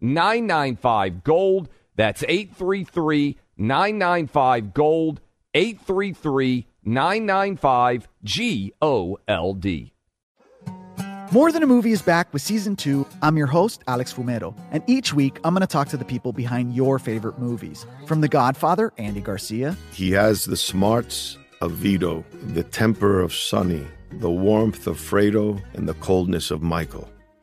995 Gold. That's 833 995 Gold. 833 995 G O L D. More Than a Movie is back with season two. I'm your host, Alex Fumero, and each week I'm going to talk to the people behind your favorite movies. From The Godfather, Andy Garcia. He has the smarts of Vito, the temper of Sonny, the warmth of Fredo, and the coldness of Michael.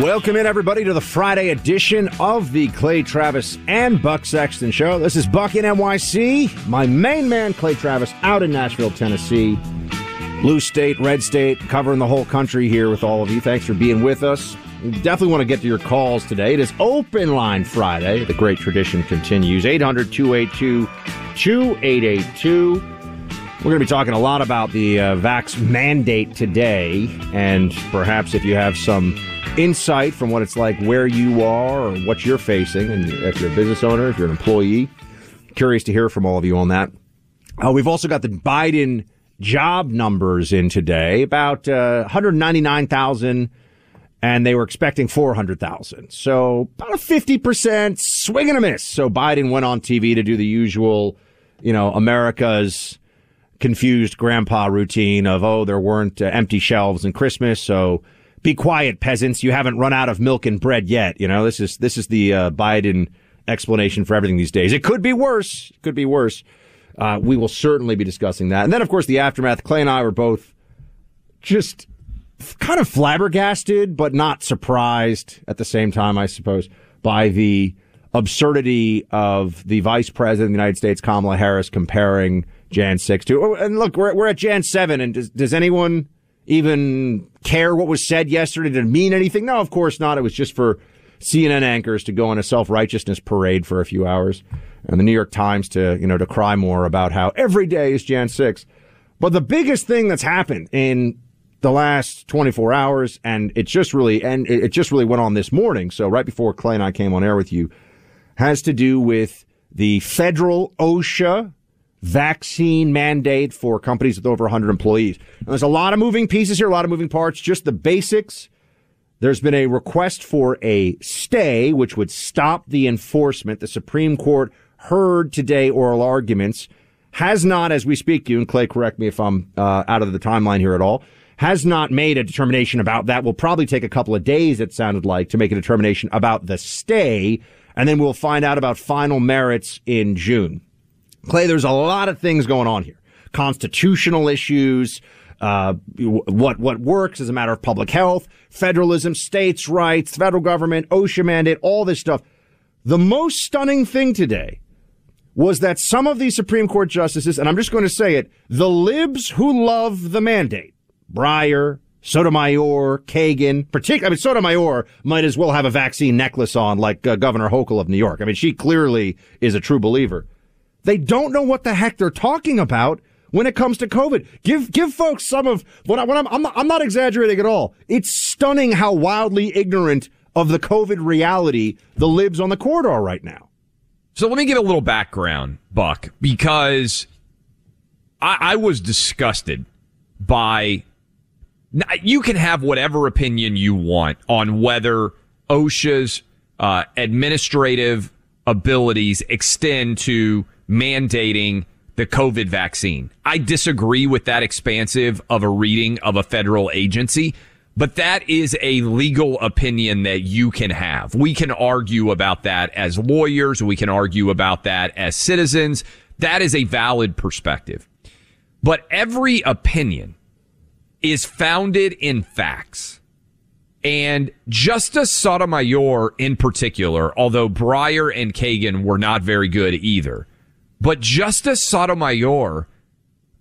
Welcome in, everybody, to the Friday edition of the Clay Travis and Buck Sexton Show. This is Buck in NYC. My main man, Clay Travis, out in Nashville, Tennessee. Blue State, Red State, covering the whole country here with all of you. Thanks for being with us. We definitely want to get to your calls today. It is Open Line Friday. The great tradition continues. 800 282 2882. We're going to be talking a lot about the uh, vax mandate today, and perhaps if you have some insight from what it's like where you are or what you're facing, and if you're a business owner, if you're an employee, curious to hear from all of you on that. Uh, we've also got the Biden job numbers in today, about uh, 199,000, and they were expecting 400,000. So about a 50% swing and a miss. So Biden went on TV to do the usual, you know, America's confused grandpa routine of, oh, there weren't uh, empty shelves in Christmas, so be quiet, peasants. You haven't run out of milk and bread yet. You know, this is, this is the uh, Biden explanation for everything these days. It could be worse. It could be worse. Uh, we will certainly be discussing that. And then, of course, the aftermath. Clay and I were both just kind of flabbergasted, but not surprised at the same time, I suppose, by the absurdity of the vice president of the United States, Kamala Harris, comparing Jan 6 to. Oh, and look, we're, we're at Jan 7, and does, does anyone even care what was said yesterday? Did it mean anything? No, of course not. It was just for CNN anchors to go on a self righteousness parade for a few hours and the New York Times to, you know, to cry more about how every day is Jan 6. But the biggest thing that's happened in the last 24 hours, and it just really, and it just really went on this morning. So right before Clay and I came on air with you, has to do with the federal OSHA vaccine mandate for companies with over 100 employees. Now, there's a lot of moving pieces here, a lot of moving parts, just the basics. There's been a request for a stay, which would stop the enforcement. The Supreme Court heard today oral arguments, has not, as we speak you, and Clay, correct me if I'm uh, out of the timeline here at all, has not made a determination about that. Will probably take a couple of days, it sounded like, to make a determination about the stay, and then we'll find out about final merits in June. Clay, there's a lot of things going on here. Constitutional issues, uh, what what works as a matter of public health, federalism, states' rights, federal government, OSHA mandate, all this stuff. The most stunning thing today was that some of these Supreme Court justices, and I'm just going to say it, the libs who love the mandate, Breyer, Sotomayor, Kagan, particularly, I mean, Sotomayor might as well have a vaccine necklace on like uh, Governor Hochul of New York. I mean, she clearly is a true believer. They don't know what the heck they're talking about when it comes to COVID. Give give folks some of what, I, what I'm I'm not, I'm not exaggerating at all. It's stunning how wildly ignorant of the COVID reality the libs on the court are right now. So let me give a little background, Buck, because I, I was disgusted by You can have whatever opinion you want on whether OSHA's uh, administrative abilities extend to mandating the COVID vaccine. I disagree with that expansive of a reading of a federal agency, but that is a legal opinion that you can have. We can argue about that as lawyers. We can argue about that as citizens. That is a valid perspective. But every opinion is founded in facts. And Justice Sotomayor in particular, although Breyer and Kagan were not very good either, but Justice Sotomayor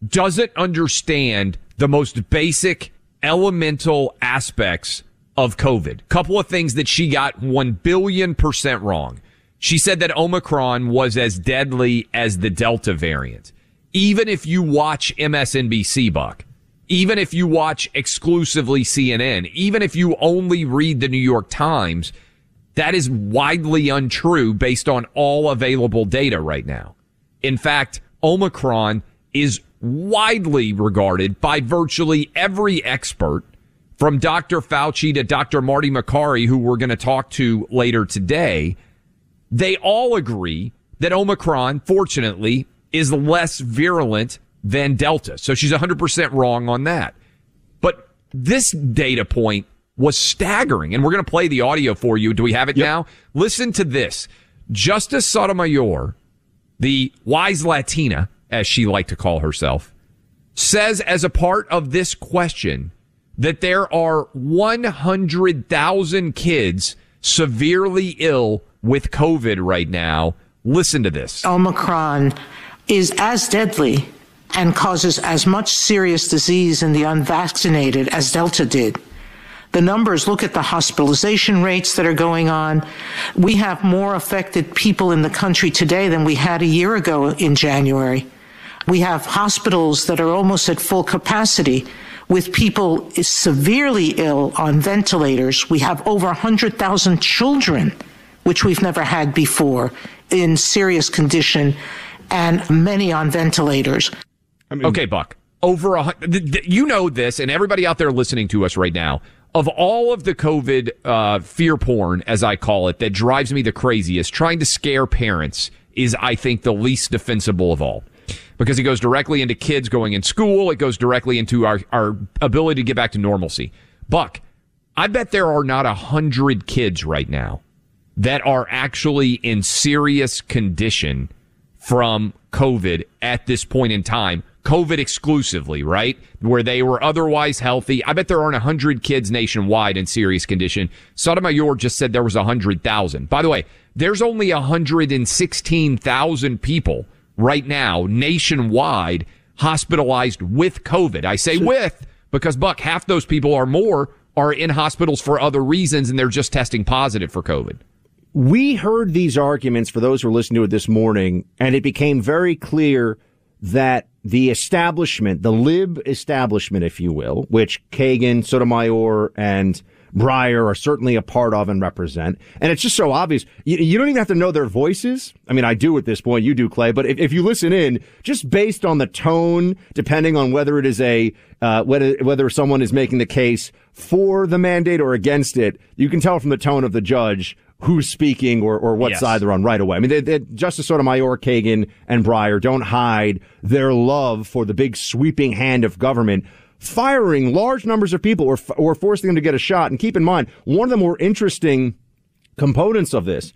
doesn't understand the most basic elemental aspects of COVID. Couple of things that she got 1 billion percent wrong. She said that Omicron was as deadly as the Delta variant. Even if you watch MSNBC, Buck, even if you watch exclusively CNN, even if you only read the New York Times, that is widely untrue based on all available data right now. In fact, Omicron is widely regarded by virtually every expert from Dr. Fauci to Dr. Marty Makary, who we're going to talk to later today. They all agree that Omicron, fortunately, is less virulent than Delta. So she's 100% wrong on that. But this data point was staggering. And we're going to play the audio for you. Do we have it yep. now? Listen to this. Justice Sotomayor, the wise Latina, as she liked to call herself, says as a part of this question that there are 100,000 kids severely ill with COVID right now. Listen to this. Omicron is as deadly and causes as much serious disease in the unvaccinated as Delta did. The numbers look at the hospitalization rates that are going on. We have more affected people in the country today than we had a year ago in January. We have hospitals that are almost at full capacity with people severely ill on ventilators. We have over 100,000 children, which we've never had before, in serious condition and many on ventilators. I mean, okay, Buck. Over a you know this, and everybody out there listening to us right now. Of all of the COVID uh, fear porn, as I call it, that drives me the craziest, trying to scare parents is, I think, the least defensible of all because it goes directly into kids going in school. It goes directly into our, our ability to get back to normalcy. Buck, I bet there are not a hundred kids right now that are actually in serious condition from COVID at this point in time COVID exclusively, right? Where they were otherwise healthy. I bet there aren't 100 kids nationwide in serious condition. Sotomayor just said there was 100,000. By the way, there's only 116,000 people right now nationwide hospitalized with COVID. I say with because Buck, half those people or more are in hospitals for other reasons and they're just testing positive for COVID. We heard these arguments for those who are listening to it this morning, and it became very clear that the establishment, the lib establishment, if you will, which Kagan, Sotomayor, and Breyer are certainly a part of and represent. And it's just so obvious. You, you, don't even have to know their voices. I mean, I do at this point. You do, Clay. But if, if you listen in, just based on the tone, depending on whether it is a, uh, whether, whether someone is making the case for the mandate or against it, you can tell from the tone of the judge who's speaking or, or what yes. side they're on right away. I mean, they, they, Justice Sotomayor, Kagan, and Breyer don't hide their love for the big sweeping hand of government firing large numbers of people or, or forcing them to get a shot. And keep in mind, one of the more interesting components of this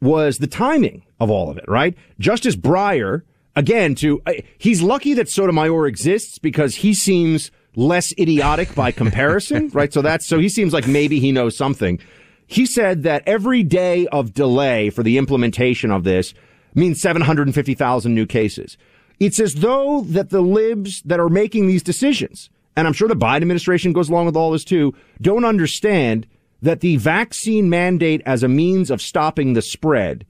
was the timing of all of it, right? Justice Breyer, again, to, uh, he's lucky that Sotomayor exists because he seems less idiotic by comparison, right? So that's, so he seems like maybe he knows something. He said that every day of delay for the implementation of this means 750,000 new cases. It's as though that the libs that are making these decisions, and I'm sure the Biden administration goes along with all this too, don't understand that the vaccine mandate as a means of stopping the spread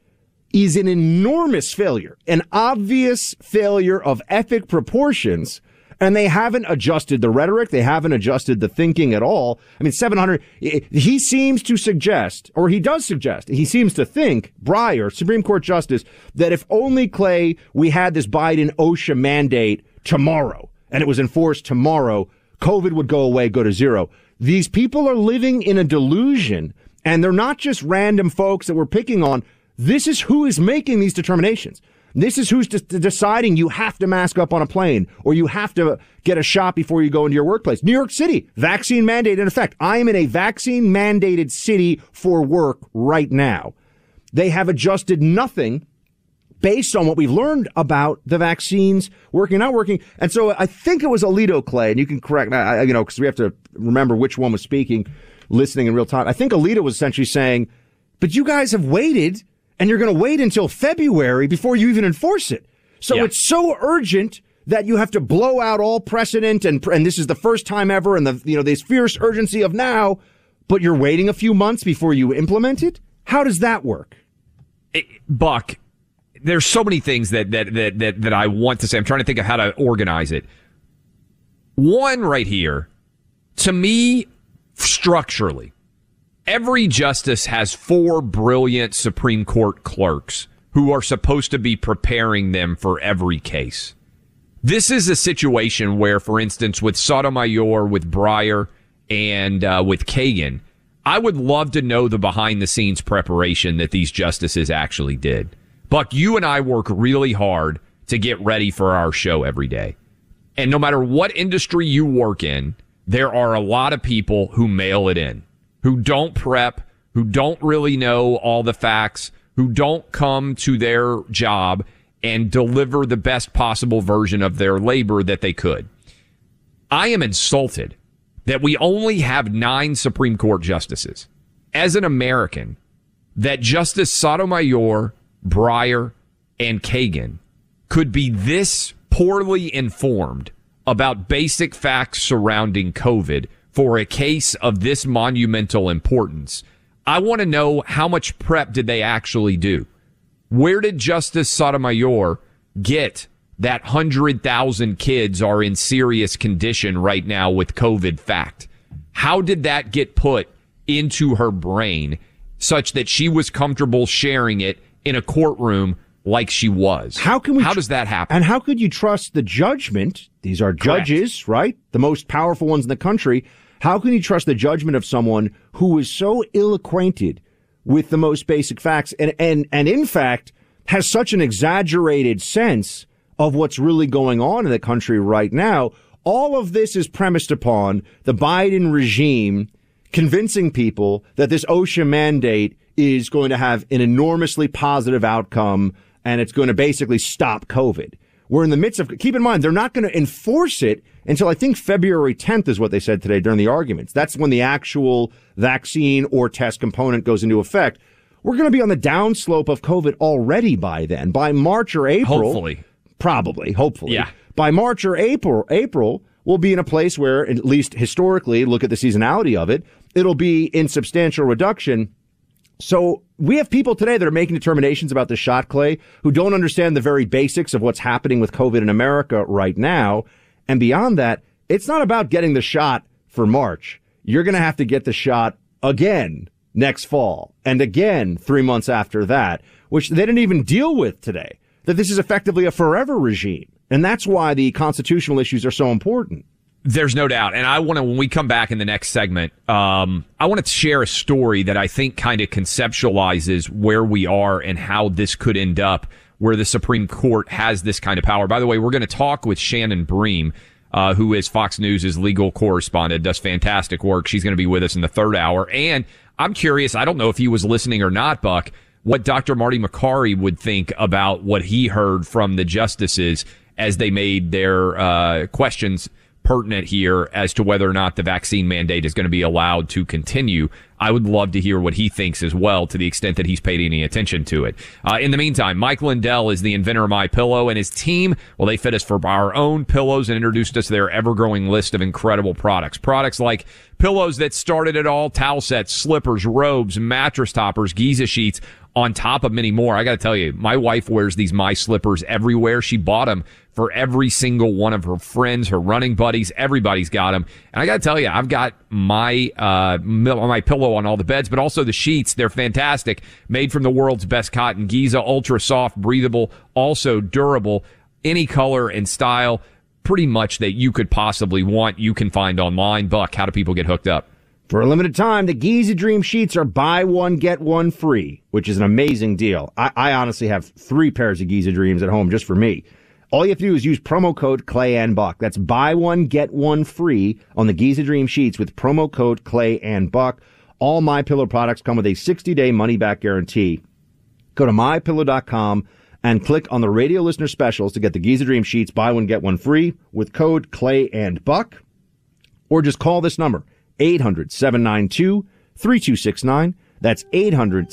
is an enormous failure, an obvious failure of epic proportions and they haven't adjusted the rhetoric. They haven't adjusted the thinking at all. I mean, 700, he seems to suggest, or he does suggest, he seems to think, Breyer, Supreme Court Justice, that if only Clay, we had this Biden OSHA mandate tomorrow and it was enforced tomorrow, COVID would go away, go to zero. These people are living in a delusion, and they're not just random folks that we're picking on. This is who is making these determinations. This is who's deciding you have to mask up on a plane or you have to get a shot before you go into your workplace. New York City, vaccine mandate in effect. I am in a vaccine mandated city for work right now. They have adjusted nothing based on what we've learned about the vaccines working, not working. And so I think it was Alito Clay, and you can correct me, you know, because we have to remember which one was speaking, listening in real time. I think Alito was essentially saying, but you guys have waited and you're going to wait until February before you even enforce it. So yeah. it's so urgent that you have to blow out all precedent and and this is the first time ever and the you know this fierce urgency of now, but you're waiting a few months before you implement it? How does that work? It, Buck, there's so many things that, that that that that I want to say. I'm trying to think of how to organize it. One right here, to me, structurally, every justice has four brilliant Supreme Court clerks who are supposed to be preparing them for every case. This is a situation where, for instance, with Sotomayor, with Breyer, and uh, with Kagan, I would love to know the behind the scenes preparation that these justices actually did. Buck, you and I work really hard to get ready for our show every day. And no matter what industry you work in, there are a lot of people who mail it in who don't prep, who don't really know all the facts, who don't come to their job and deliver the best possible version of their labor that they could. I am insulted that we only have nine Supreme Court justices. As an American, that Justice Sotomayor, Breyer, and Kagan could be this poorly informed about basic facts surrounding COVID for a case of this monumental importance. I want to know how much prep did they actually do? Where did Justice Sotomayor get that 100,000 kids are in serious condition right now with COVID fact? How did that get put into her brain such that she was comfortable sharing it in a courtroom like she was. How can we? How does that happen? And how could you trust the judgment? These are judges, Correct. right? The most powerful ones in the country. How can you trust the judgment of someone who is so ill acquainted with the most basic facts and, and, and in fact has such an exaggerated sense of what's really going on in the country right now? All of this is premised upon the Biden regime convincing people that this OSHA mandate is going to have an enormously positive outcome and it's going to basically stop COVID. We're in the midst of, keep in mind, they're not going to enforce it until I think February 10th is what they said today during the arguments. That's when the actual vaccine or test component goes into effect. We're going to be on the downslope of COVID already by then. By March or April. Hopefully. Probably, hopefully. Yeah. By March or April, April, we'll be in a place where, at least historically, look at the seasonality of it, it'll be in substantial reduction. So we have people today that are making determinations about the shot, Clay, who don't understand the very basics of what's happening with COVID in America right now. And beyond that, it's not about getting the shot for March. You're going to have to get the shot again next fall and again three months after that, which they didn't even deal with today. That this is effectively a forever regime. And that's why the constitutional issues are so important. There's no doubt. And I want to, when we come back in the next segment, um, I want to share a story that I think kind of conceptualizes where we are and how this could end up where the Supreme Court has this kind of power. By the way, we're going to talk with Shannon Bream, uh, who is Fox News' legal correspondent, does fantastic work. She's going to be with us in the third hour. And I'm curious, I don't know if he was listening or not, Buck, what Dr. Marty Makary would think about what he heard from the justices as they made their uh, questions pertinent here as to whether or not the vaccine mandate is going to be allowed to continue. I would love to hear what he thinks as well, to the extent that he's paid any attention to it. Uh, in the meantime, Mike Lindell is the inventor of My Pillow, and his team, well, they fit us for our own pillows and introduced us to their ever-growing list of incredible products. Products like pillows that started it all, towel sets, slippers, robes, mattress toppers, Giza sheets, on top of many more. I got to tell you, my wife wears these my slippers everywhere. She bought them for every single one of her friends, her running buddies. Everybody's got them. And I got to tell you, I've got my, uh, my pillow on all the beds, but also the sheets. They're fantastic. Made from the world's best cotton. Giza, ultra soft, breathable, also durable. Any color and style pretty much that you could possibly want, you can find online. Buck, how do people get hooked up? For a limited time, the Giza Dream Sheets are buy one, get one free, which is an amazing deal. I, I honestly have three pairs of Giza Dreams at home just for me. All you have to do is use promo code Clay and Buck. That's buy one, get one free on the Giza Dream Sheets with promo code Clay and Buck. All My Pillow products come with a 60 day money back guarantee. Go to mypillow.com and click on the radio listener specials to get the Giza Dream Sheets buy one, get one free with code Clay and Buck. Or just call this number 800 792 3269. That's 800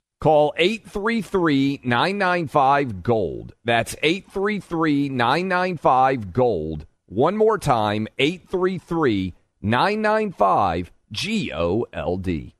Call 833 995 Gold. That's 833 995 Gold. One more time 833 995 G O L D.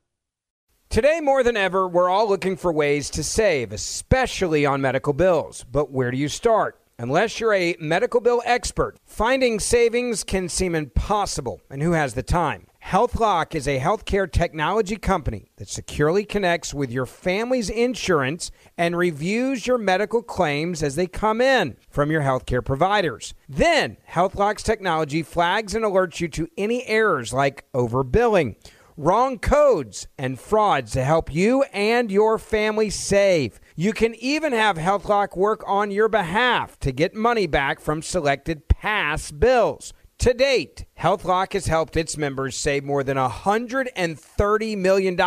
Today, more than ever, we're all looking for ways to save, especially on medical bills. But where do you start? Unless you're a medical bill expert, finding savings can seem impossible. And who has the time? HealthLock is a healthcare technology company that securely connects with your family's insurance and reviews your medical claims as they come in from your healthcare providers. Then, HealthLock's technology flags and alerts you to any errors like overbilling, wrong codes, and frauds to help you and your family save. You can even have HealthLock work on your behalf to get money back from selected past bills. To date, HealthLock has helped its members save more than $130 million.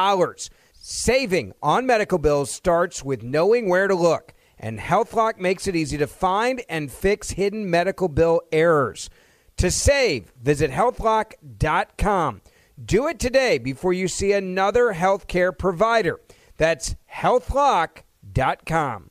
Saving on medical bills starts with knowing where to look, and HealthLock makes it easy to find and fix hidden medical bill errors. To save, visit healthlock.com. Do it today before you see another healthcare provider. That's healthlock.com.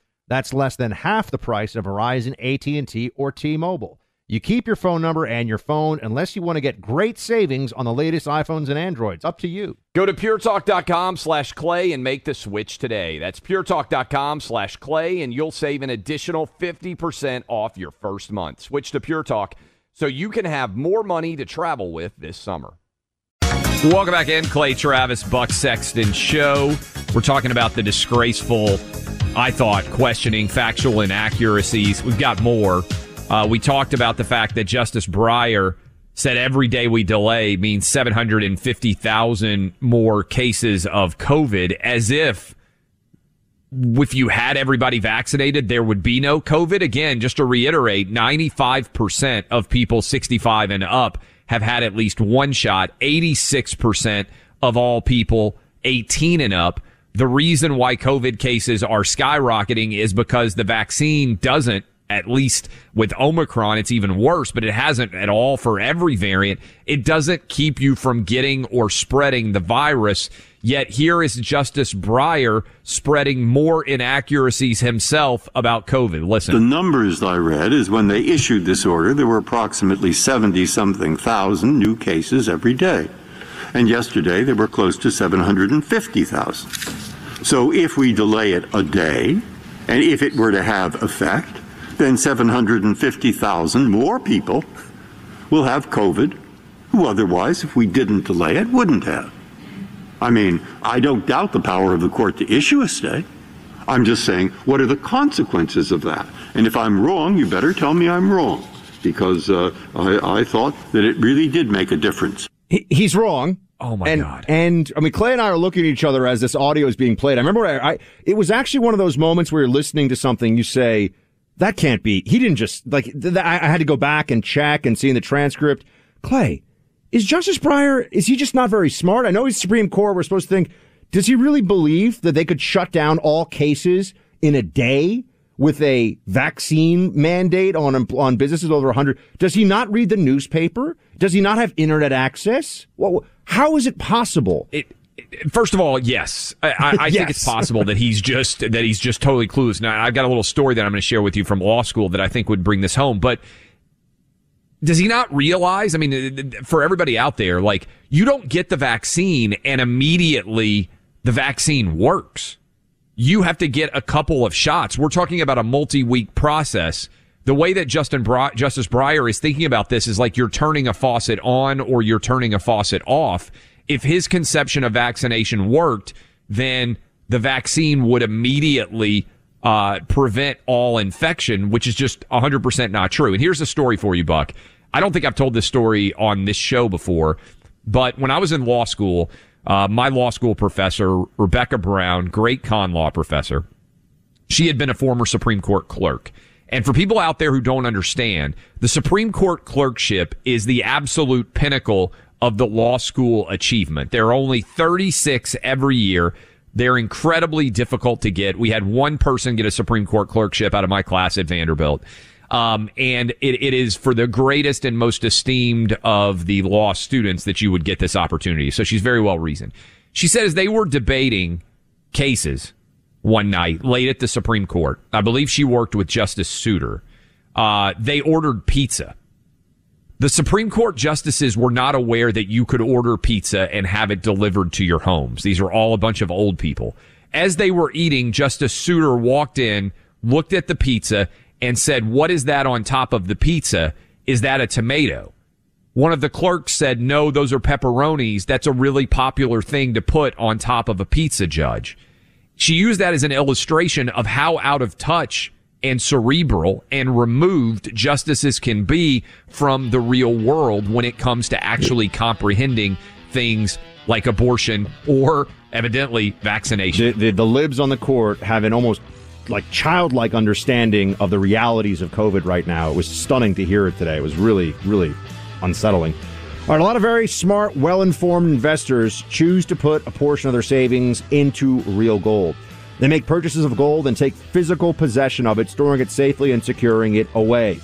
That's less than half the price of Verizon, AT&T, or T-Mobile. You keep your phone number and your phone unless you want to get great savings on the latest iPhones and Androids. Up to you. Go to puretalk.com slash clay and make the switch today. That's puretalk.com slash clay, and you'll save an additional 50% off your first month. Switch to Pure Talk so you can have more money to travel with this summer. Welcome back in, Clay Travis, Buck Sexton Show. We're talking about the disgraceful I thought, questioning factual inaccuracies. We've got more. Uh, we talked about the fact that Justice Breyer said every day we delay means 750,000 more cases of COVID, as if if you had everybody vaccinated, there would be no COVID. Again, just to reiterate, 95% of people 65 and up have had at least one shot. 86% of all people 18 and up the reason why COVID cases are skyrocketing is because the vaccine doesn't, at least with Omicron, it's even worse, but it hasn't at all for every variant. It doesn't keep you from getting or spreading the virus. Yet here is Justice Breyer spreading more inaccuracies himself about COVID. Listen. The numbers I read is when they issued this order, there were approximately 70 something thousand new cases every day. And yesterday there were close to 750,000. So if we delay it a day, And if it were to have effect, then 750,000 more people will have COVID who otherwise, if we didn't delay it, wouldn't have. I mean, I don't doubt the power of the court to issue a stay. I'm just saying, what are the consequences of that? And if I'm wrong, you better tell me I'm wrong, because uh, I, I thought that it really did make a difference. He, he's wrong. Oh my and, God. And I mean, Clay and I are looking at each other as this audio is being played. I remember I, I, it was actually one of those moments where you're listening to something, you say, that can't be. He didn't just like. Th- th- I had to go back and check and see in the transcript. Clay, is Justice Breyer? Is he just not very smart? I know he's Supreme Court. We're supposed to think. Does he really believe that they could shut down all cases in a day with a vaccine mandate on on businesses over 100? Does he not read the newspaper? Does he not have internet access? Well, how is it possible? It, First of all, yes, I, I, I yes. think it's possible that he's just that he's just totally clueless. Now, I've got a little story that I'm going to share with you from law school that I think would bring this home. But does he not realize? I mean, for everybody out there, like you don't get the vaccine and immediately the vaccine works. You have to get a couple of shots. We're talking about a multi-week process. The way that Justin Bri- Justice Breyer is thinking about this is like you're turning a faucet on or you're turning a faucet off. If his conception of vaccination worked, then the vaccine would immediately uh, prevent all infection, which is just 100% not true. And here's a story for you, Buck. I don't think I've told this story on this show before, but when I was in law school, uh, my law school professor, Rebecca Brown, great con law professor, she had been a former Supreme Court clerk. And for people out there who don't understand, the Supreme Court clerkship is the absolute pinnacle of the law school achievement. There are only 36 every year. They're incredibly difficult to get. We had one person get a Supreme Court clerkship out of my class at Vanderbilt. Um, and it, it is for the greatest and most esteemed of the law students that you would get this opportunity. So she's very well reasoned. She says they were debating cases one night late at the Supreme Court, I believe she worked with Justice Souter. Uh, they ordered pizza. The Supreme Court justices were not aware that you could order pizza and have it delivered to your homes. These are all a bunch of old people. As they were eating, Justice Souter walked in, looked at the pizza, and said, What is that on top of the pizza? Is that a tomato? One of the clerks said, No, those are pepperonis. That's a really popular thing to put on top of a pizza judge. She used that as an illustration of how out of touch and cerebral and removed justices can be from the real world when it comes to actually comprehending things like abortion or evidently vaccination. The, the, the libs on the court have an almost like childlike understanding of the realities of COVID right now. It was stunning to hear it today. It was really, really unsettling. All right, a lot of very smart, well informed investors choose to put a portion of their savings into real gold. They make purchases of gold and take physical possession of it, storing it safely and securing it away.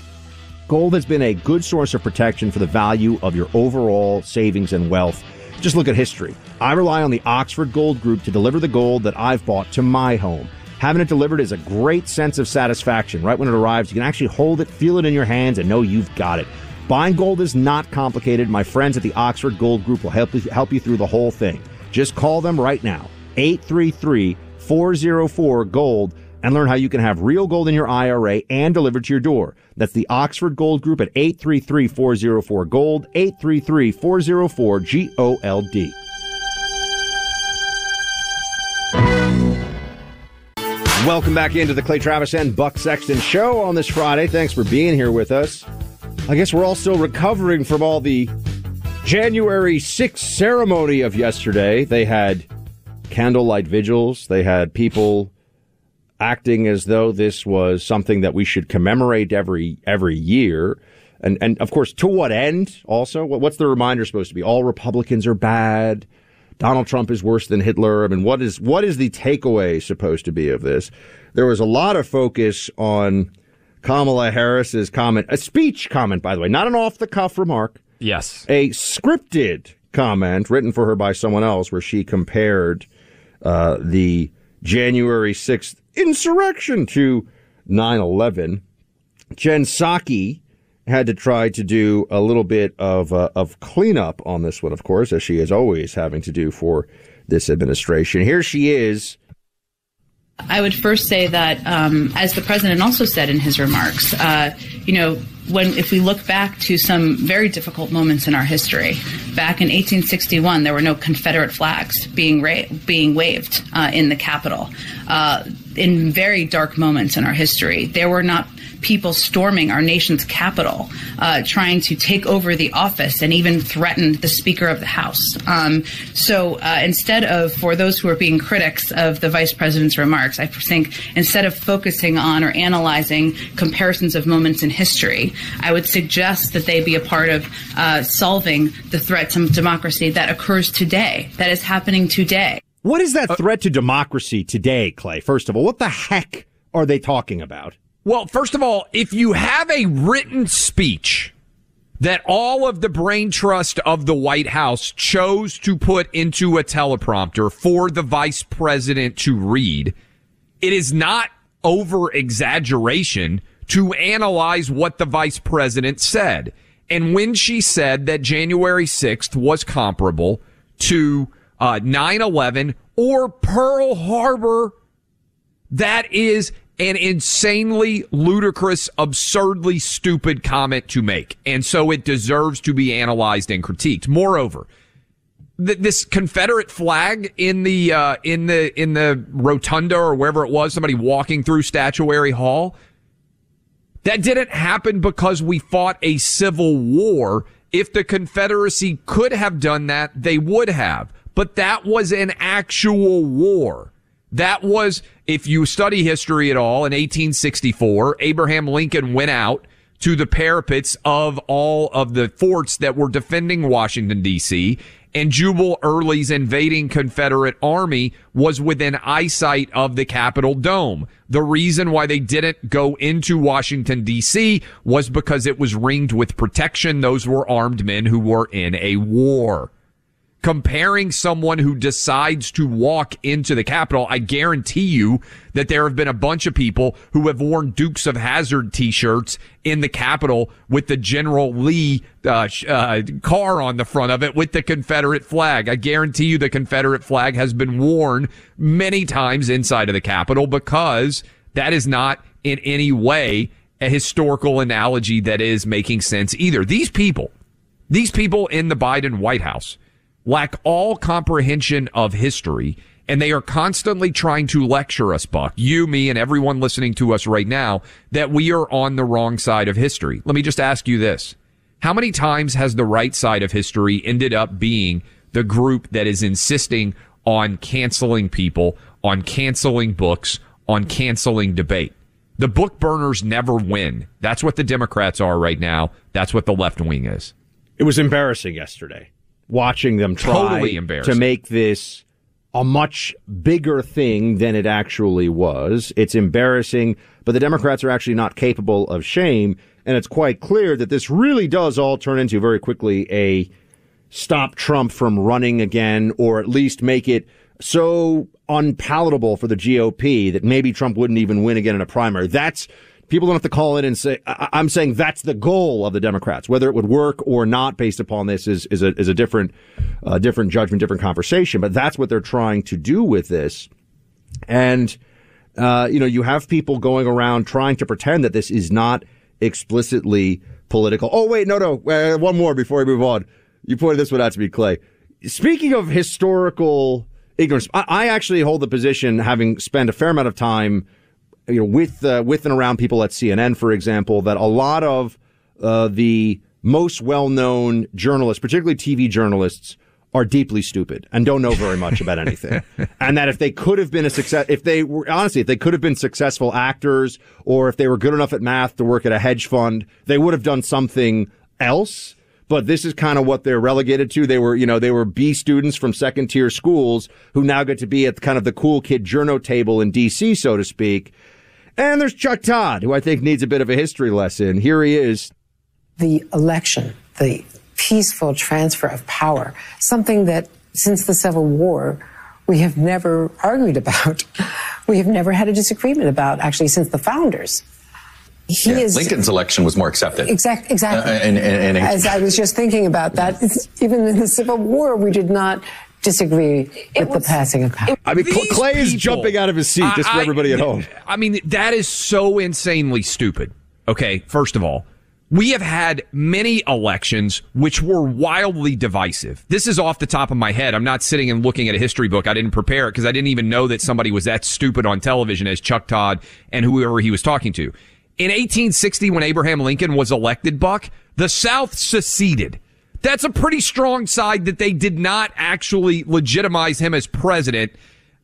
Gold has been a good source of protection for the value of your overall savings and wealth. Just look at history. I rely on the Oxford Gold Group to deliver the gold that I've bought to my home. Having it delivered is a great sense of satisfaction. Right when it arrives, you can actually hold it, feel it in your hands, and know you've got it. Buying gold is not complicated. My friends at the Oxford Gold Group will help you, help you through the whole thing. Just call them right now, 833 404 Gold, and learn how you can have real gold in your IRA and delivered to your door. That's the Oxford Gold Group at 833 404 Gold, 833 404 G O L D. Welcome back into the Clay Travis and Buck Sexton show on this Friday. Thanks for being here with us. I guess we're all still recovering from all the January 6th ceremony of yesterday. They had candlelight vigils, they had people acting as though this was something that we should commemorate every every year. And and of course, to what end? Also, what's the reminder supposed to be? All Republicans are bad. Donald Trump is worse than Hitler. I mean, what is what is the takeaway supposed to be of this? There was a lot of focus on Kamala Harris's comment, a speech comment, by the way, not an off the cuff remark. Yes, a scripted comment written for her by someone else, where she compared uh, the January sixth insurrection to 9/11. Jen Psaki had to try to do a little bit of uh, of cleanup on this one, of course, as she is always having to do for this administration. Here she is I would first say that, um, as the president also said in his remarks, uh, you know, when if we look back to some very difficult moments in our history, back in 1861, there were no Confederate flags being ra- being waved uh, in the Capitol. Uh, in very dark moments in our history, there were not people storming our nation's capital, uh, trying to take over the office and even threatened the Speaker of the House. Um, so uh, instead of, for those who are being critics of the Vice President's remarks, I think instead of focusing on or analyzing comparisons of moments in history, I would suggest that they be a part of uh, solving the threat to democracy that occurs today, that is happening today. What is that threat to democracy today, Clay? First of all, what the heck are they talking about? Well, first of all, if you have a written speech that all of the brain trust of the White House chose to put into a teleprompter for the vice president to read, it is not over exaggeration to analyze what the vice president said. And when she said that January 6th was comparable to uh, 9-11 or Pearl Harbor, that is an insanely ludicrous, absurdly stupid comment to make. And so it deserves to be analyzed and critiqued. Moreover, th- this Confederate flag in the, uh, in the, in the rotunda or wherever it was, somebody walking through Statuary Hall, that didn't happen because we fought a civil war. If the Confederacy could have done that, they would have. But that was an actual war. That was, if you study history at all, in 1864, Abraham Lincoln went out to the parapets of all of the forts that were defending Washington, D.C., and Jubal Early's invading Confederate army was within eyesight of the Capitol Dome. The reason why they didn't go into Washington, D.C. was because it was ringed with protection. Those were armed men who were in a war comparing someone who decides to walk into the Capitol, I guarantee you that there have been a bunch of people who have worn Dukes of Hazzard t-shirts in the Capitol with the General Lee uh, uh, car on the front of it with the Confederate flag. I guarantee you the Confederate flag has been worn many times inside of the Capitol because that is not in any way a historical analogy that is making sense either. These people, these people in the Biden White House, lack all comprehension of history and they are constantly trying to lecture us, Buck, you, me, and everyone listening to us right now, that we are on the wrong side of history. Let me just ask you this. How many times has the right side of history ended up being the group that is insisting on canceling people, on canceling books, on canceling debate? The book burners never win. That's what the Democrats are right now. That's what the left wing is. It was embarrassing yesterday watching them try totally to make this a much bigger thing than it actually was. It's embarrassing, but the Democrats are actually not capable of shame. And it's quite clear that this really does all turn into very quickly a stop Trump from running again, or at least make it so unpalatable for the GOP that maybe Trump wouldn't even win again in a primary. That's people don't have to call in and say, I- am saying that's the goal of the Democrats. Whether it would work or not based upon this is, is a, is a different, uh, different judgment, different conversation. But that's what they're trying to do with this. And, uh, you know, you have people going around trying to pretend that this is not explicitly political. Oh, wait, no, no. Uh, one more before we move on. You pointed this one out to me, Clay. Speaking of historical ignorance, I, I actually hold the position, having spent a fair amount of time you know, with uh, with and around people at CNN, for example, that a lot of uh, the most well-known journalists, particularly TV journalists, are deeply stupid and don't know very much about anything. and that if they could have been a success, if they were honestly, if they could have been successful actors, or if they were good enough at math to work at a hedge fund, they would have done something else. But this is kind of what they're relegated to. They were, you know, they were B students from second tier schools who now get to be at kind of the cool kid journo table in DC, so to speak. And there's Chuck Todd, who I think needs a bit of a history lesson. Here he is. The election, the peaceful transfer of power, something that since the Civil War, we have never argued about. We have never had a disagreement about, actually, since the founders. He yeah, is, Lincoln's election was more accepted. Exact, exactly. Uh, and, and, and, As I was just thinking about that, even in the Civil War, we did not disagree with the passing of power. I mean, Cl- These Clay is jumping out of his seat just for I- everybody at home. I mean, that is so insanely stupid. Okay, first of all, we have had many elections which were wildly divisive. This is off the top of my head. I'm not sitting and looking at a history book. I didn't prepare it because I didn't even know that somebody was that stupid on television as Chuck Todd and whoever he was talking to. In 1860, when Abraham Lincoln was elected, Buck, the South seceded. That's a pretty strong side that they did not actually legitimize him as president.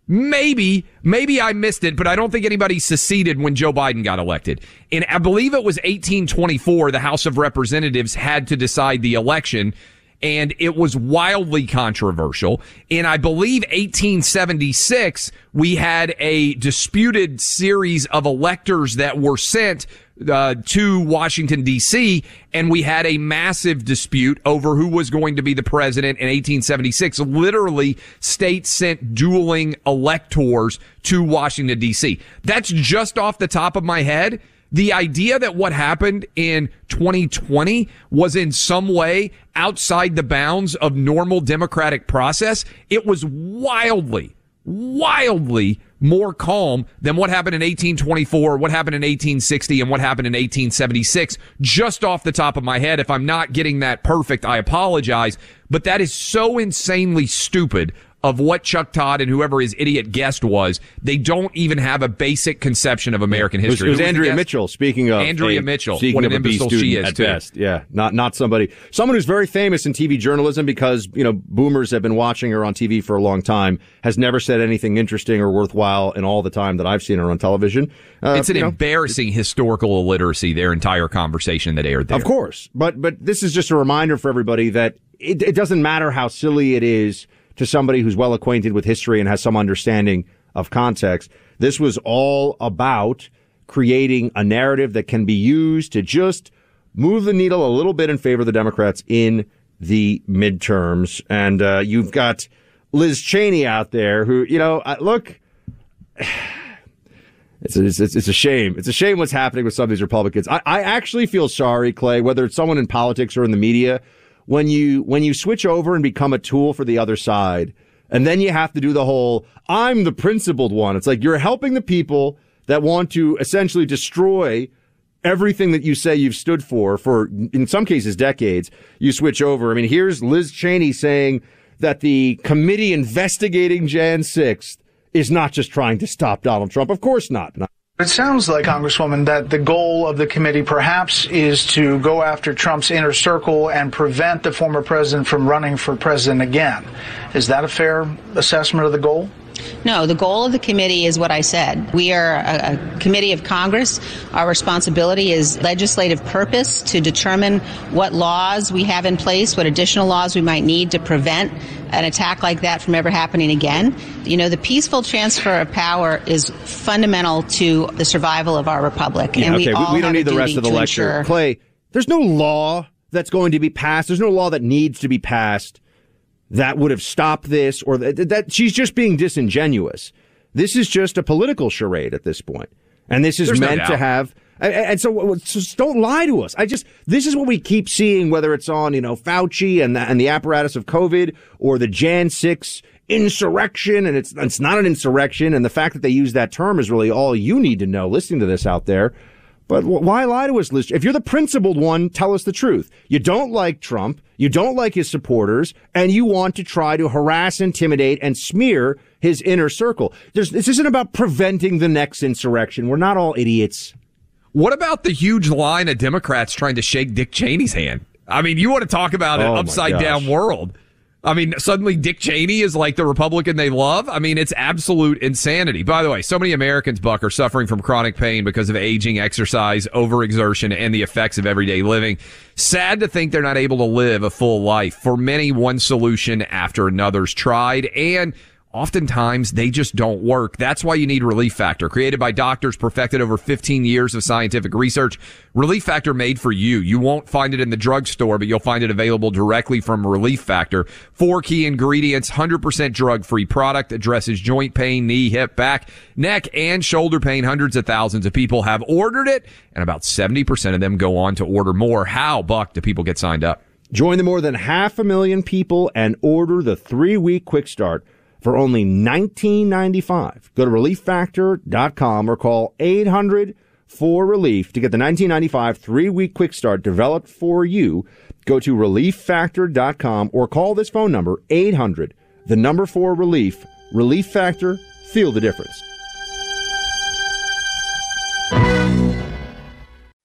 Maybe, maybe I missed it, but I don't think anybody seceded when Joe Biden got elected. And I believe it was 1824, the House of Representatives had to decide the election and it was wildly controversial. And I believe 1876, we had a disputed series of electors that were sent uh, to Washington D.C. and we had a massive dispute over who was going to be the president in 1876. Literally, states sent dueling electors to Washington D.C. That's just off the top of my head. The idea that what happened in 2020 was in some way outside the bounds of normal democratic process, it was wildly, wildly more calm than what happened in 1824, what happened in 1860, and what happened in 1876. Just off the top of my head, if I'm not getting that perfect, I apologize. But that is so insanely stupid of what Chuck Todd and whoever his idiot guest was. They don't even have a basic conception of American It was, history. it was Andrea? Mitchell. Speaking of Andrea a- Mitchell. speaking What an imbecile she is, at too. best. Yeah, not not somebody someone who's very famous in TV journalism because you know boomers have been watching her on TV for a long time. Has never said anything interesting or worthwhile in all the time that I've seen her on television. Uh, it's an know, embarrassing historical illiteracy, their entire conversation that aired there. Of course, but but this is just a reminder for everybody that it, it doesn't matter how silly it is to somebody who's well acquainted with history and has some understanding of context. This was all about creating a narrative that can be used to just move the needle a little bit in favor of the Democrats in the midterms. And uh, you've got Liz Cheney out there who, you know, look. It's, it's, it's, it's a shame. It's a shame what's happening with some of these Republicans. I, I actually feel sorry, Clay, whether it's someone in politics or in the media, when you when you switch over and become a tool for the other side, and then you have to do the whole "I'm the principled one." It's like you're helping the people that want to essentially destroy everything that you say you've stood for for in some cases decades. You switch over. I mean, here's Liz Cheney saying that the committee investigating Jan 6th is not just trying to stop Donald Trump. Of course not. It sounds like, Congresswoman, that the goal of the committee perhaps is to go after Trump's inner circle and prevent the former president from running for president again. Is that a fair assessment of the goal? No, the goal of the committee is what I said. We are a, a, committee of Congress. Our responsibility is legislative purpose to determine what laws we have in place, what additional laws we might need to prevent an attack like that from ever happening again. You know, the peaceful transfer of power is fundamental to the survival of our republic. Yeah, and okay, we, all we, don't need the rest of the lecture. ensure- Clay, there's no law that's going to be passed. There's no law that needs to be passed that would have stopped this or that, that she's just being disingenuous. This is just a political charade at this point. And this is There's no meant to have and, so just don't lie to us. I just this is what we keep seeing whether it's on, you know, Fauci and the, and the apparatus of COVID or the Jan 6 insurrection and it's it's not an insurrection and the fact that they use that term is really all you need to know listening to this out there. But why lie to us, Liz? If you're the principled one, tell us the truth. You don't like Trump, you don't like his supporters, and you want to try to harass, intimidate, and smear his inner circle. There's, this isn't about preventing the next insurrection. We're not all idiots. What about the huge line of Democrats trying to shake Dick Cheney's hand? I mean, you want to talk about an Oh, my upside down world. I mean, suddenly Dick Cheney is like the Republican they love. I mean, it's absolute insanity. By the way, so many Americans, Buck, are suffering from chronic pain because of aging, exercise, overexertion, and the effects of everyday living. Sad to think they're not able to live a full life. For many, one solution after another's tried, and oftentimes they just don't work. That's why you need Relief Factor. Created by doctors, perfected over 15 years of scientific research. Relief Factor made for you. You won't find it in the drugstore, but you'll find it available directly from Relief Factor. Four key ingredients, 100% drug-free product, addresses joint pain, knee, hip, back, neck, and shoulder pain. Hundreds of thousands of people have ordered it, and about 70% of them go on to order more. How, Buck, do people get signed up? Join the more than half a million people and order the three week quick start for only $19.95. Go to relieffactor.com or call 800 for relief to get the 1995 three week quick start developed for you. Go to relieffactor.com or call this phone number 800 the number for relief. Relief Factor. Feel the difference.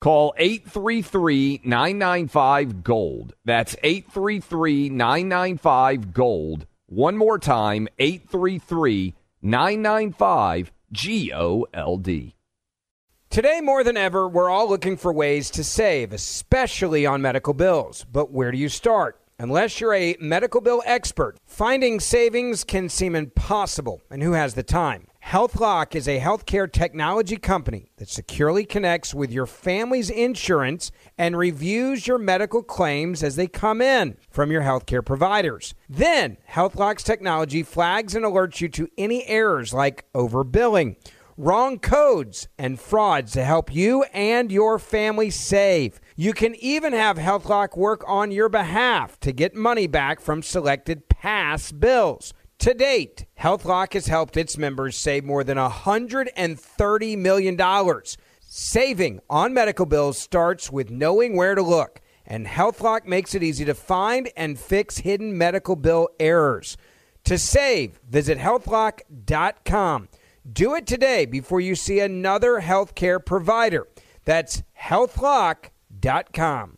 Call 833 995 Gold. That's 833 995 Gold. One more time 833 995 G O L D. Today, more than ever, we're all looking for ways to save, especially on medical bills. But where do you start? Unless you're a medical bill expert, finding savings can seem impossible. And who has the time? HealthLock is a healthcare technology company that securely connects with your family's insurance and reviews your medical claims as they come in from your healthcare providers. Then, HealthLock's technology flags and alerts you to any errors like overbilling, wrong codes, and frauds to help you and your family save. You can even have HealthLock work on your behalf to get money back from selected past bills. To date, HealthLock has helped its members save more than $130 million. Saving on medical bills starts with knowing where to look, and HealthLock makes it easy to find and fix hidden medical bill errors. To save, visit healthlock.com. Do it today before you see another healthcare provider. That's healthlock.com.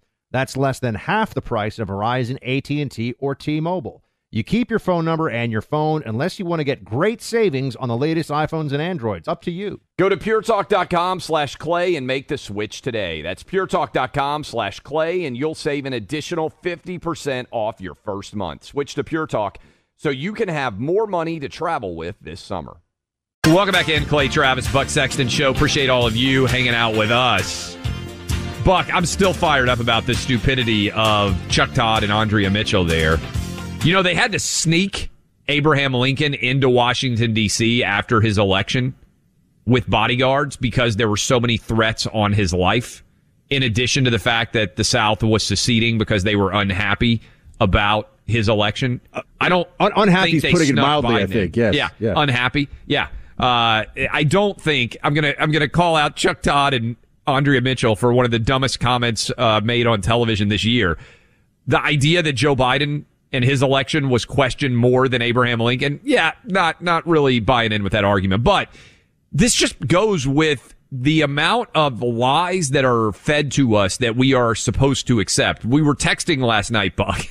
That's less than half the price of Verizon, AT&T, or T-Mobile. You keep your phone number and your phone unless you want to get great savings on the latest iPhones and Androids. Up to you. Go to puretalk.com slash clay and make the switch today. That's puretalk.com slash clay, and you'll save an additional 50% off your first month. Switch to Pure Talk so you can have more money to travel with this summer. Welcome back in, Clay Travis, Buck Sexton Show. Appreciate all of you hanging out with us. Buck, I'm still fired up about the stupidity of Chuck Todd and Andrea Mitchell there. You know, they had to sneak Abraham Lincoln into Washington, D.C. after his election with bodyguards because there were so many threats on his life, in addition to the fact that the South was seceding because they were unhappy about his election. I don't. Un- unhappy is putting it mildly, Biden I think. Yes. Yeah. yeah. Unhappy. Yeah. Uh, I don't think I'm gonna I'm gonna call out Chuck Todd and Andrea Mitchell for one of the dumbest comments uh, made on television this year. The idea that Joe Biden and his election was questioned more than Abraham Lincoln. Yeah, not not really buying in with that argument, but this just goes with the amount of lies that are fed to us that we are supposed to accept. We were texting last night, Buck,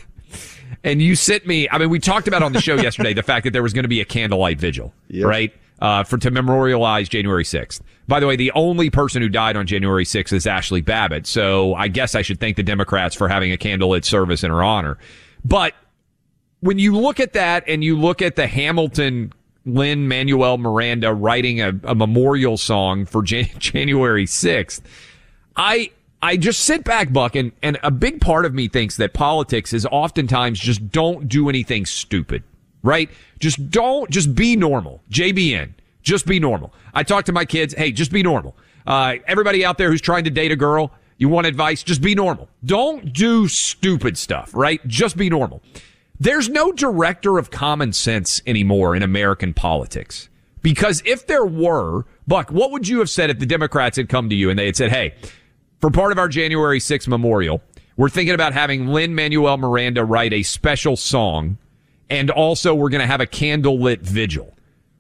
and you sent me. I mean, we talked about on the show yesterday the fact that there was going to be a candlelight vigil, yep. right? Uh, for to memorialize January 6th. By the way, the only person who died on January 6th is Ashley Babbitt. So I guess I should thank the Democrats for having a candlelit service in her honor. But when you look at that and you look at the Hamilton Lin-Manuel Miranda writing a, a memorial song for Jan- January 6th, I I just sit back, Buck, and, and a big part of me thinks that politics is oftentimes just don't do anything stupid, right? Just don't, just be normal. JBN, just be normal. I talk to my kids, hey, just be normal. Uh, everybody out there who's trying to date a girl, you want advice, just be normal. Don't do stupid stuff, right? Just be normal. There's no director of common sense anymore in American politics. Because if there were, Buck, what would you have said if the Democrats had come to you and they had said, hey, for part of our January 6th memorial, we're thinking about having Lin-Manuel Miranda write a special song, and also we're going to have a candlelit vigil.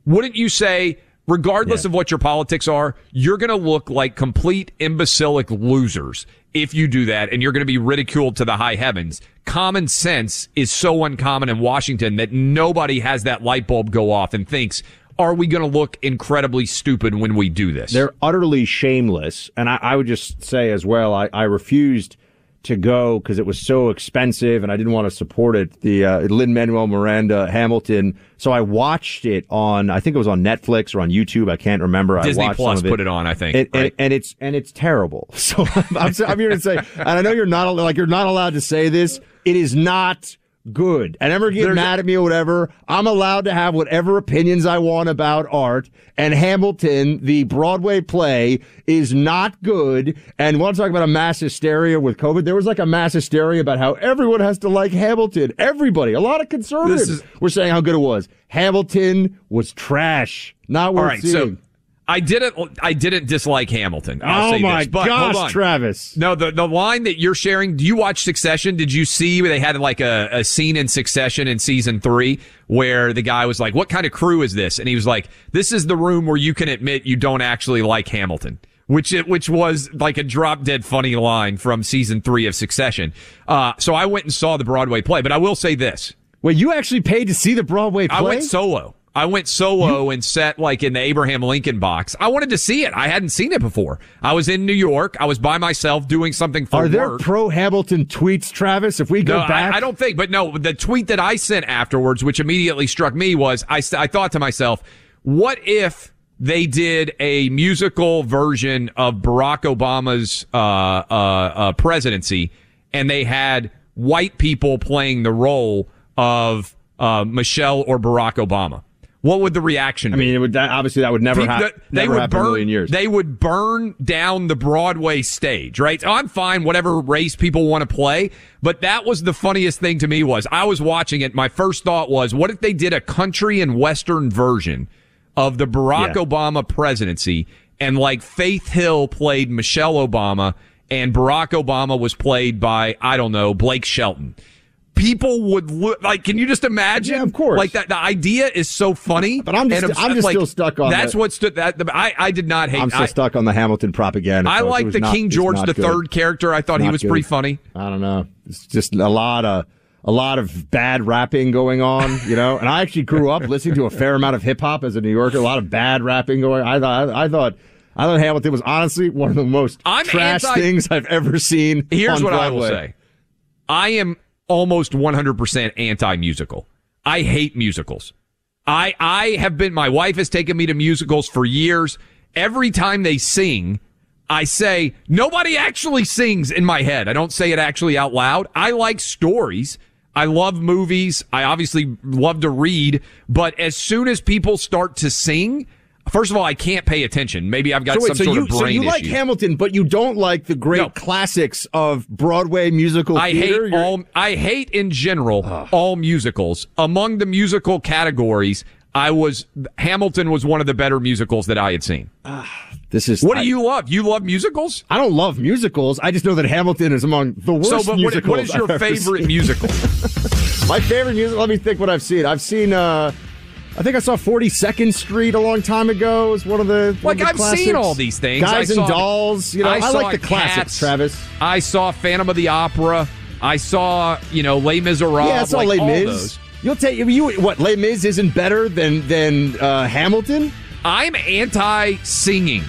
Wouldn't you say, regardless yeah. of what your politics are, you're going to look like complete imbecilic losers if you do that, and you're going to be ridiculed to the high heavens? Common sense is so uncommon in Washington that nobody has that light bulb go off and thinks, are we going to look incredibly stupid when we do this? They're utterly shameless. And I, I would just say as well, I, I refused to go because it was so expensive and I didn't want to support it. The uh, Lin Manuel Miranda Hamilton. So I watched it on, I think it was on Netflix or on YouTube. I can't remember. Disney I watched Plus some of put it on, I think. It, right? and, and, it's and it's terrible. So I'm, I'm here to say, and I know you're not like you're not allowed to say this. It is not good. And ever get There's mad at me or whatever. I'm allowed to have whatever opinions I want about art. And Hamilton, the Broadway play, is not good. And want to talk about a mass hysteria with COVID? There was like a mass hysteria about how everyone has to like Hamilton. Everybody, a lot of conservatives is, were saying how good it was. Hamilton was trash. Not worth right, seeing. So- I didn't. I didn't dislike Hamilton. I'll oh my this, but gosh, Travis! No, the the line that you're sharing. Do you watch Succession? Did you see they had like a, a scene in Succession in season three where the guy was like, "What kind of crew is this?" And he was like, "This is the room where you can admit you don't actually like Hamilton." Which it, which was like a drop dead funny line from season three of Succession. Uh, so I went and saw the Broadway play, but I will say this: Wait, you actually paid to see the Broadway play? I went solo. I went solo you, and sat like in the Abraham Lincoln box. I wanted to see it. I hadn't seen it before. I was in New York. I was by myself doing something for Are there work. pro Hamilton tweets, Travis? If we go no, back, I, I, don't think. But no, the tweet that I sent afterwards, which immediately struck me, was I, I thought to myself, what if they did a musical version of Barack Obama's uh, uh, uh, presidency, and they had white people playing the role of uh, Michelle or Barack Obama? What would the reaction be? I mean, it would obviously that would never, happen. they never would happen burn, a million years. They would burn down the Broadway stage, right? So I'm fine, whatever race people want to play. But that was the funniest thing to me was I was watching it. My first thought was, what if they did a country and western version of the Barack yeah. Obama presidency and like Faith Hill played Michelle Obama and Barack Obama was played by, I don't know, Blake Shelton people would look like. Can you just imagine? Yeah, of course. Like that. The idea is so funny. But I'm just, I'm, I'm just like, still stuck on. That's the, what stood. That the, I, I did not hate. I'm still I, stuck on the Hamilton propaganda. I like the not, King George the Third character. I thought he was good. pretty funny. I don't know. It's just a lot of a lot of bad rapping going on, you know. And I actually grew up listening to a fair amount of hip hop as a New Yorker. A lot of bad rapping going. I thought. I, I thought. I thought Hamilton was honestly one of the most I'm trash anti- things I've ever seen. Here's what Broadway. I will say. I am almost 100% anti-musical. I hate musicals. I I have been my wife has taken me to musicals for years. Every time they sing, I say nobody actually sings in my head. I don't say it actually out loud. I like stories. I love movies. I obviously love to read, but as soon as people start to sing, First of all, I can't pay attention. Maybe I've got so wait, some so sort you, of brain So you issue. like Hamilton, but you don't like the great no. classics of Broadway musical I theater? hate all. I hate in general Ugh. all musicals. Among the musical categories, I was Hamilton was one of the better musicals that I had seen. This is what I, do you love? You love musicals? I don't love musicals. I just know that Hamilton is among the worst so, but musicals. What, what is your I've favorite musical? My favorite musical. Let me think. What I've seen. I've seen. uh I think I saw 42nd Street a long time ago. It was one of the like of the I've classics. seen all these things. Guys I and saw, Dolls. You know, I, I, like the Cats. classics. Travis. I saw Phantom of the Opera. I saw you know Les Miserables. Yeah, I saw like Les Mis. Those. You'll take you what Les Mis isn't better than than uh, Hamilton. I'm anti singing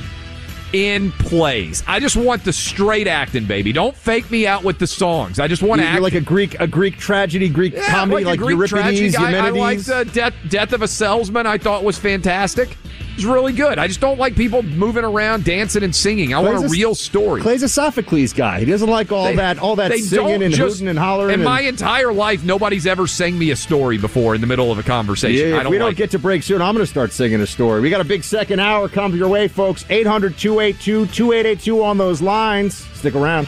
in plays. I just want the straight acting, baby. Don't fake me out with the songs. I just want to act like a Greek, a Greek tragedy, Greek yeah, comedy, like, like Greek Euripides, tragedy. I, I liked uh, Death, Death of a Salesman. I thought was fantastic. It's really good. I just don't like people moving around, dancing and singing. I want a a- real story. Clay's a Sophocles guy. He doesn't like all They- that, all that singing and just- hooting and hollering. In and- my entire life, nobody's ever sang me a story before in the middle of a conversation. Yeah, don't we don't like get to break soon, I'm going to start singing a story. We got a big second hour come your way, folks. 800 282 2882 on those lines. Stick around.